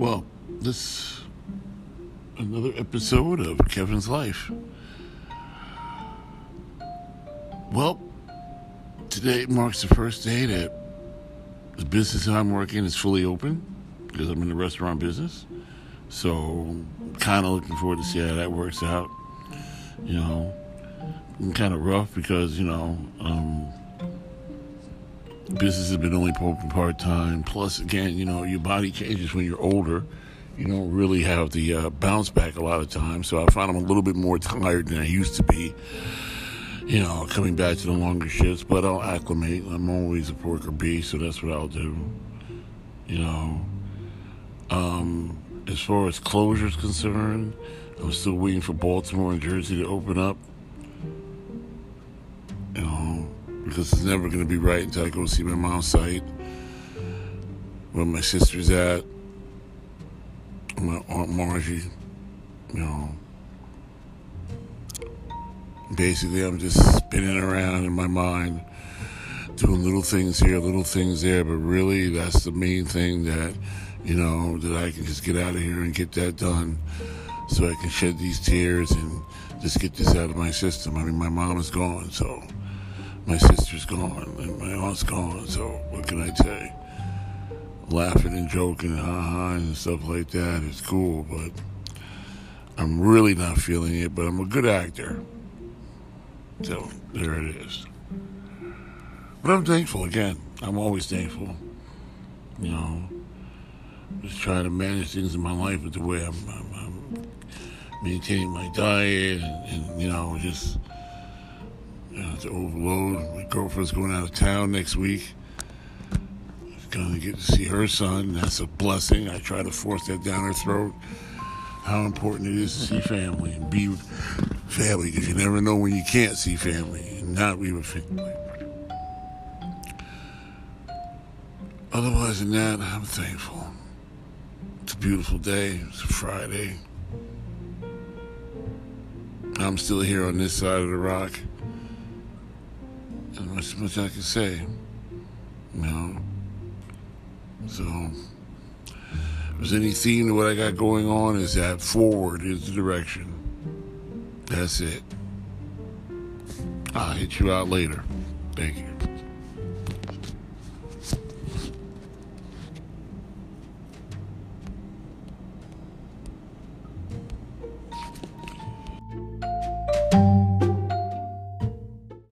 Well, this another episode of Kevin's life. Well, today marks the first day that the business I'm working is fully open because I'm in the restaurant business. So, kind of looking forward to see how that works out. You know, I'm kind of rough because you know um, business has been only open part time. Plus, again, you know, your body changes when you're older. You don't really have the uh, bounce back a lot of times. So I find I'm a little bit more tired than I used to be you know, coming back to the longer shifts, but I'll acclimate. I'm always a porker bee, so that's what I'll do. You know, um, as far as closure is concerned, I'm still waiting for Baltimore and Jersey to open up. Because it's never going to be right until I go see my mom's site, where my sister's at, my Aunt Margie, you know basically I'm just spinning around in my mind, doing little things here, little things there, but really that's the main thing that, you know, that I can just get out of here and get that done so I can shed these tears and just get this out of my system. I mean, my mom is gone, so my sister's gone and my aunt's gone, so what can I say? Laughing and joking and ha-ha and stuff like that is cool, but I'm really not feeling it, but I'm a good actor. So there it is. But I'm thankful again. I'm always thankful. You know, just trying to manage things in my life with the way I'm, I'm, I'm maintaining my diet and, and, you know, just to overload. My girlfriend's going out of town next week. Going to get to see her son. That's a blessing. I try to force that down her throat. How important it is to see family and be family because you never know when you can't see family and not be with family. Otherwise than that, I'm thankful. It's a beautiful day. It's a Friday. I'm still here on this side of the rock. And much, much I can say. You know. So, if there's any theme to what I got going on, is that forward is the direction. That's it. I'll hit you out later. Thank you.